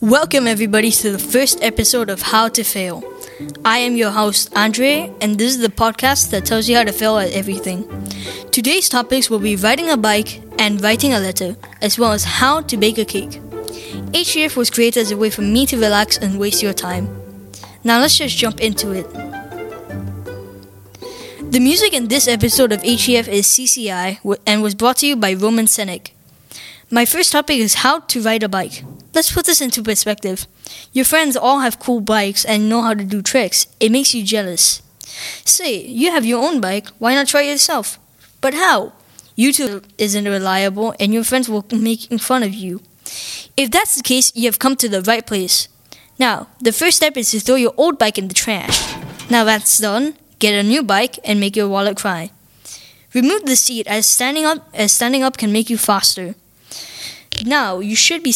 Welcome, everybody, to the first episode of How to Fail. I am your host, Andre, and this is the podcast that tells you how to fail at everything. Today's topics will be riding a bike and writing a letter, as well as how to bake a cake. HTF was created as a way for me to relax and waste your time. Now, let's just jump into it. The music in this episode of HTF is CCI and was brought to you by Roman Senek. My first topic is how to ride a bike. Let's put this into perspective. Your friends all have cool bikes and know how to do tricks. It makes you jealous. Say, you have your own bike, why not try it yourself? But how? YouTube isn't reliable and your friends will make fun of you. If that's the case, you have come to the right place. Now, the first step is to throw your old bike in the trash. Now that's done, get a new bike and make your wallet cry. Remove the seat as standing up as standing up can make you faster. Now, you should be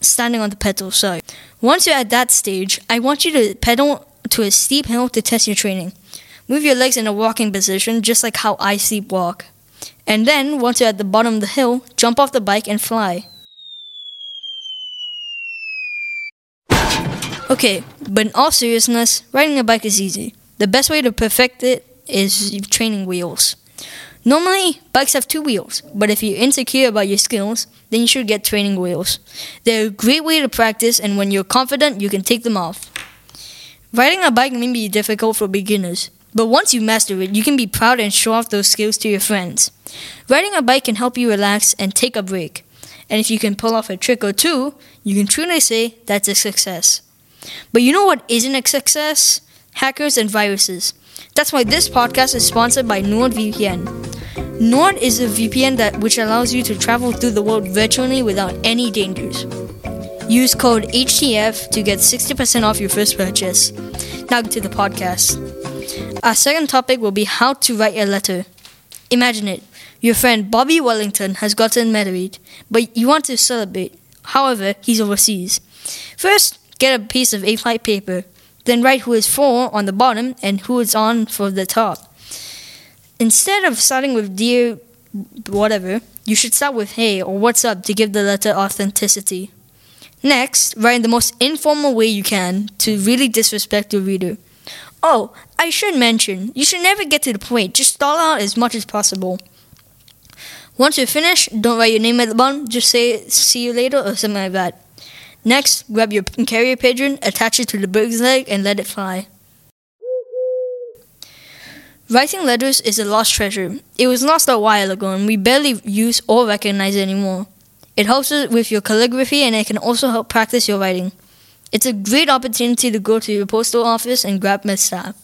standing on the pedal side. Once you're at that stage, I want you to pedal to a steep hill to test your training. Move your legs in a walking position, just like how I sleep walk. And then, once you're at the bottom of the hill, jump off the bike and fly. Okay, but in all seriousness, riding a bike is easy. The best way to perfect it is training wheels. Normally, bikes have two wheels, but if you're insecure about your skills, then you should get training wheels. They're a great way to practice, and when you're confident, you can take them off. Riding a bike may be difficult for beginners, but once you master it, you can be proud and show off those skills to your friends. Riding a bike can help you relax and take a break. And if you can pull off a trick or two, you can truly say that's a success. But you know what isn't a success? Hackers and viruses. That's why this podcast is sponsored by NordVPN. Nord is a VPN that which allows you to travel through the world virtually without any dangers. Use code HTF to get 60% off your first purchase. Now to the podcast. Our second topic will be how to write a letter. Imagine it. Your friend Bobby Wellington has gotten married, but you want to celebrate. However, he's overseas. First, get a piece of A5 paper. Then write who is for on the bottom and who is on for the top. Instead of starting with dear whatever, you should start with hey or what's up to give the letter authenticity. Next, write in the most informal way you can to really disrespect your reader. Oh, I should mention, you should never get to the point, just stall out as much as possible. Once you're finished, don't write your name at the bottom, just say see you later or something like that. Next, grab your carrier pigeon, attach it to the bird's leg, and let it fly. Writing letters is a lost treasure. It was lost a while ago and we barely use or recognize it anymore. It helps with your calligraphy and it can also help practice your writing. It's a great opportunity to go to your postal office and grab staff.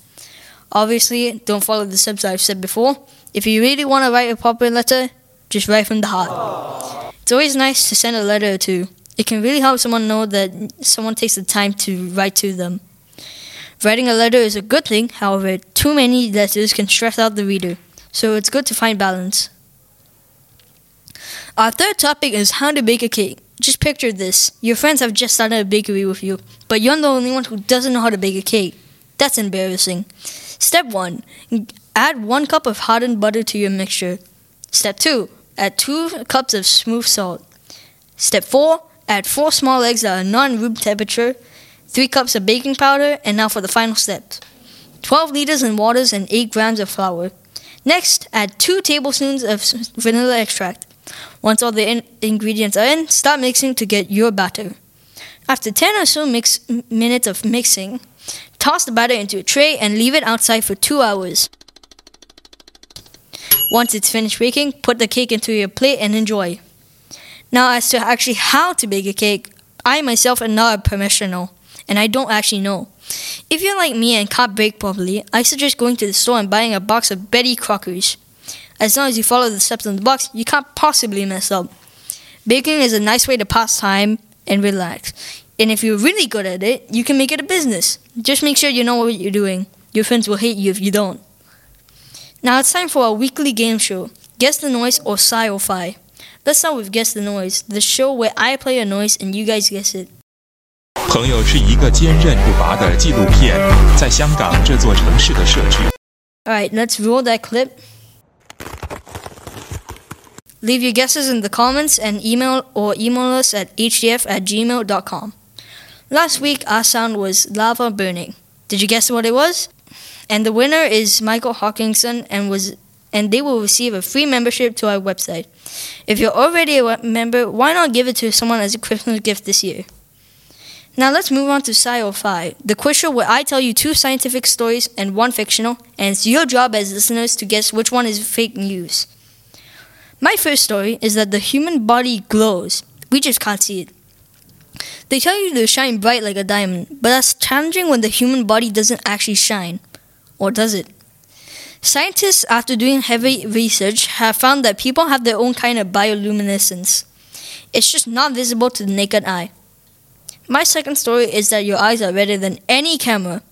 Obviously, don't follow the steps I've said before. If you really want to write a proper letter, just write from the heart. It's always nice to send a letter or two. It can really help someone know that someone takes the time to write to them. Writing a letter is a good thing, however, too many letters can stress out the reader, so it's good to find balance. Our third topic is how to bake a cake. Just picture this your friends have just started a bakery with you, but you're the only one who doesn't know how to bake a cake. That's embarrassing. Step 1 Add 1 cup of hardened butter to your mixture. Step 2 Add 2 cups of smooth salt. Step 4 Add 4 small eggs that are non room temperature 3 cups of baking powder, and now for the final step 12 liters in waters and 8 grams of flour. Next, add 2 tablespoons of vanilla extract. Once all the in- ingredients are in, start mixing to get your batter. After 10 or so mix- minutes of mixing, toss the batter into a tray and leave it outside for 2 hours. Once it's finished baking, put the cake into your plate and enjoy. Now, as to actually how to bake a cake, I myself am not a professional and I don't actually know. If you're like me and can't bake properly, I suggest going to the store and buying a box of Betty Crockers. As long as you follow the steps in the box, you can't possibly mess up. Baking is a nice way to pass time and relax. And if you're really good at it, you can make it a business. Just make sure you know what you're doing. Your friends will hate you if you don't. Now it's time for our weekly game show Guess the Noise or Sci Let's start with guess the noise. The show where I play a noise and you guys guess it. 朋友是一个坚韧不拔的纪录片，在香港这座城市的社区。Alright, let's roll that clip. Leave your guesses in the comments and email or email us at htf at gmail.com. Last week, our sound was lava burning. Did you guess what it was? And the winner is Michael Hawkinson and was and they will receive a free membership to our website. If you're already a member, why not give it to someone as a Christmas gift this year? Now let's move on to Sci-Fi, the quiz show where I tell you two scientific stories and one fictional, and it's your job as listeners to guess which one is fake news. My first story is that the human body glows. We just can't see it. They tell you to shine bright like a diamond, but that's challenging when the human body doesn't actually shine. Or does it? Scientists, after doing heavy research, have found that people have their own kind of bioluminescence. It's just not visible to the naked eye. My second story is that your eyes are better than any camera.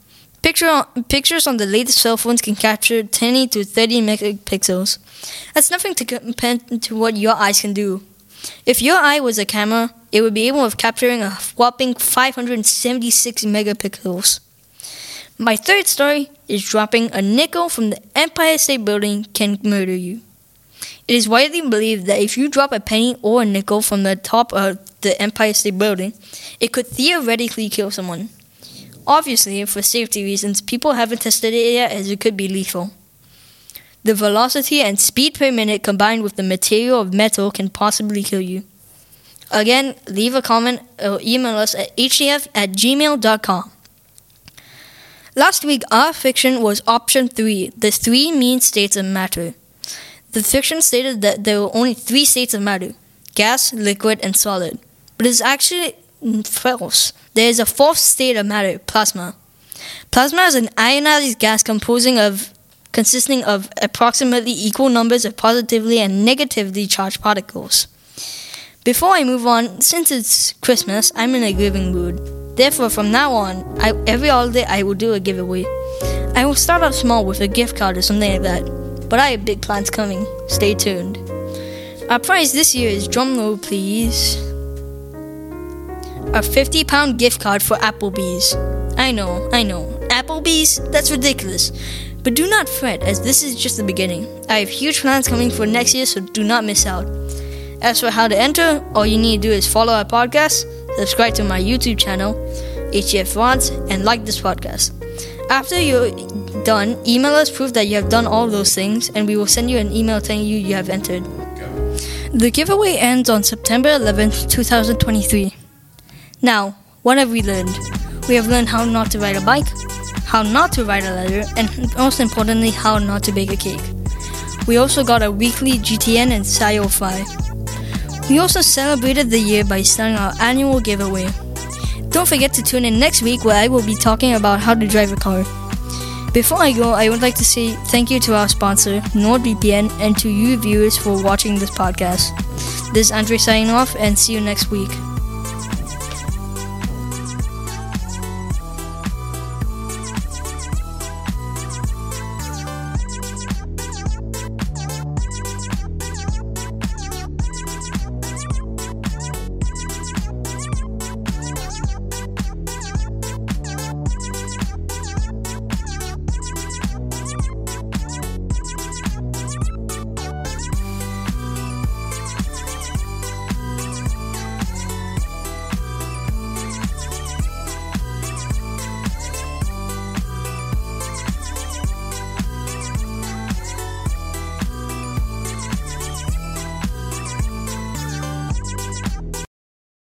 Picture pictures on the latest cell phones can capture 20 to 30 megapixels. That's nothing to compare to what your eyes can do. If your eye was a camera, it would be able of capturing a whopping 576 megapixels. My third story is dropping a nickel from the Empire State Building can murder you. It is widely believed that if you drop a penny or a nickel from the top of the Empire State Building, it could theoretically kill someone. Obviously, for safety reasons, people haven't tested it yet as it could be lethal. The velocity and speed per minute combined with the material of metal can possibly kill you. Again, leave a comment or email us at htf at gmail.com. Last week, our fiction was option three the three mean states of matter. The fiction stated that there were only three states of matter gas, liquid, and solid. But it's actually false. There is a fourth state of matter, plasma. Plasma is an ionized gas composing of consisting of approximately equal numbers of positively and negatively charged particles. Before I move on, since it's Christmas, I'm in a giving mood. Therefore, from now on, I, every holiday I will do a giveaway. I will start off small with a gift card or something like that, but I have big plans coming. Stay tuned. Our prize this year is drumroll, please. A 50 pound gift card for Applebee's. I know, I know. Applebee's? That's ridiculous. But do not fret, as this is just the beginning. I have huge plans coming for next year, so do not miss out. As for how to enter, all you need to do is follow our podcast, subscribe to my YouTube channel, HF Rods, and like this podcast. After you're done, email us proof that you have done all those things, and we will send you an email telling you you have entered. The giveaway ends on September 11th, 2023. Now, what have we learned? We have learned how not to ride a bike, how not to write a letter, and most importantly, how not to bake a cake. We also got a weekly GTN and Sci-Fi. We also celebrated the year by starting our annual giveaway. Don't forget to tune in next week where I will be talking about how to drive a car. Before I go, I would like to say thank you to our sponsor, NordVPN, and to you viewers for watching this podcast. This is Andre signing off, and see you next week.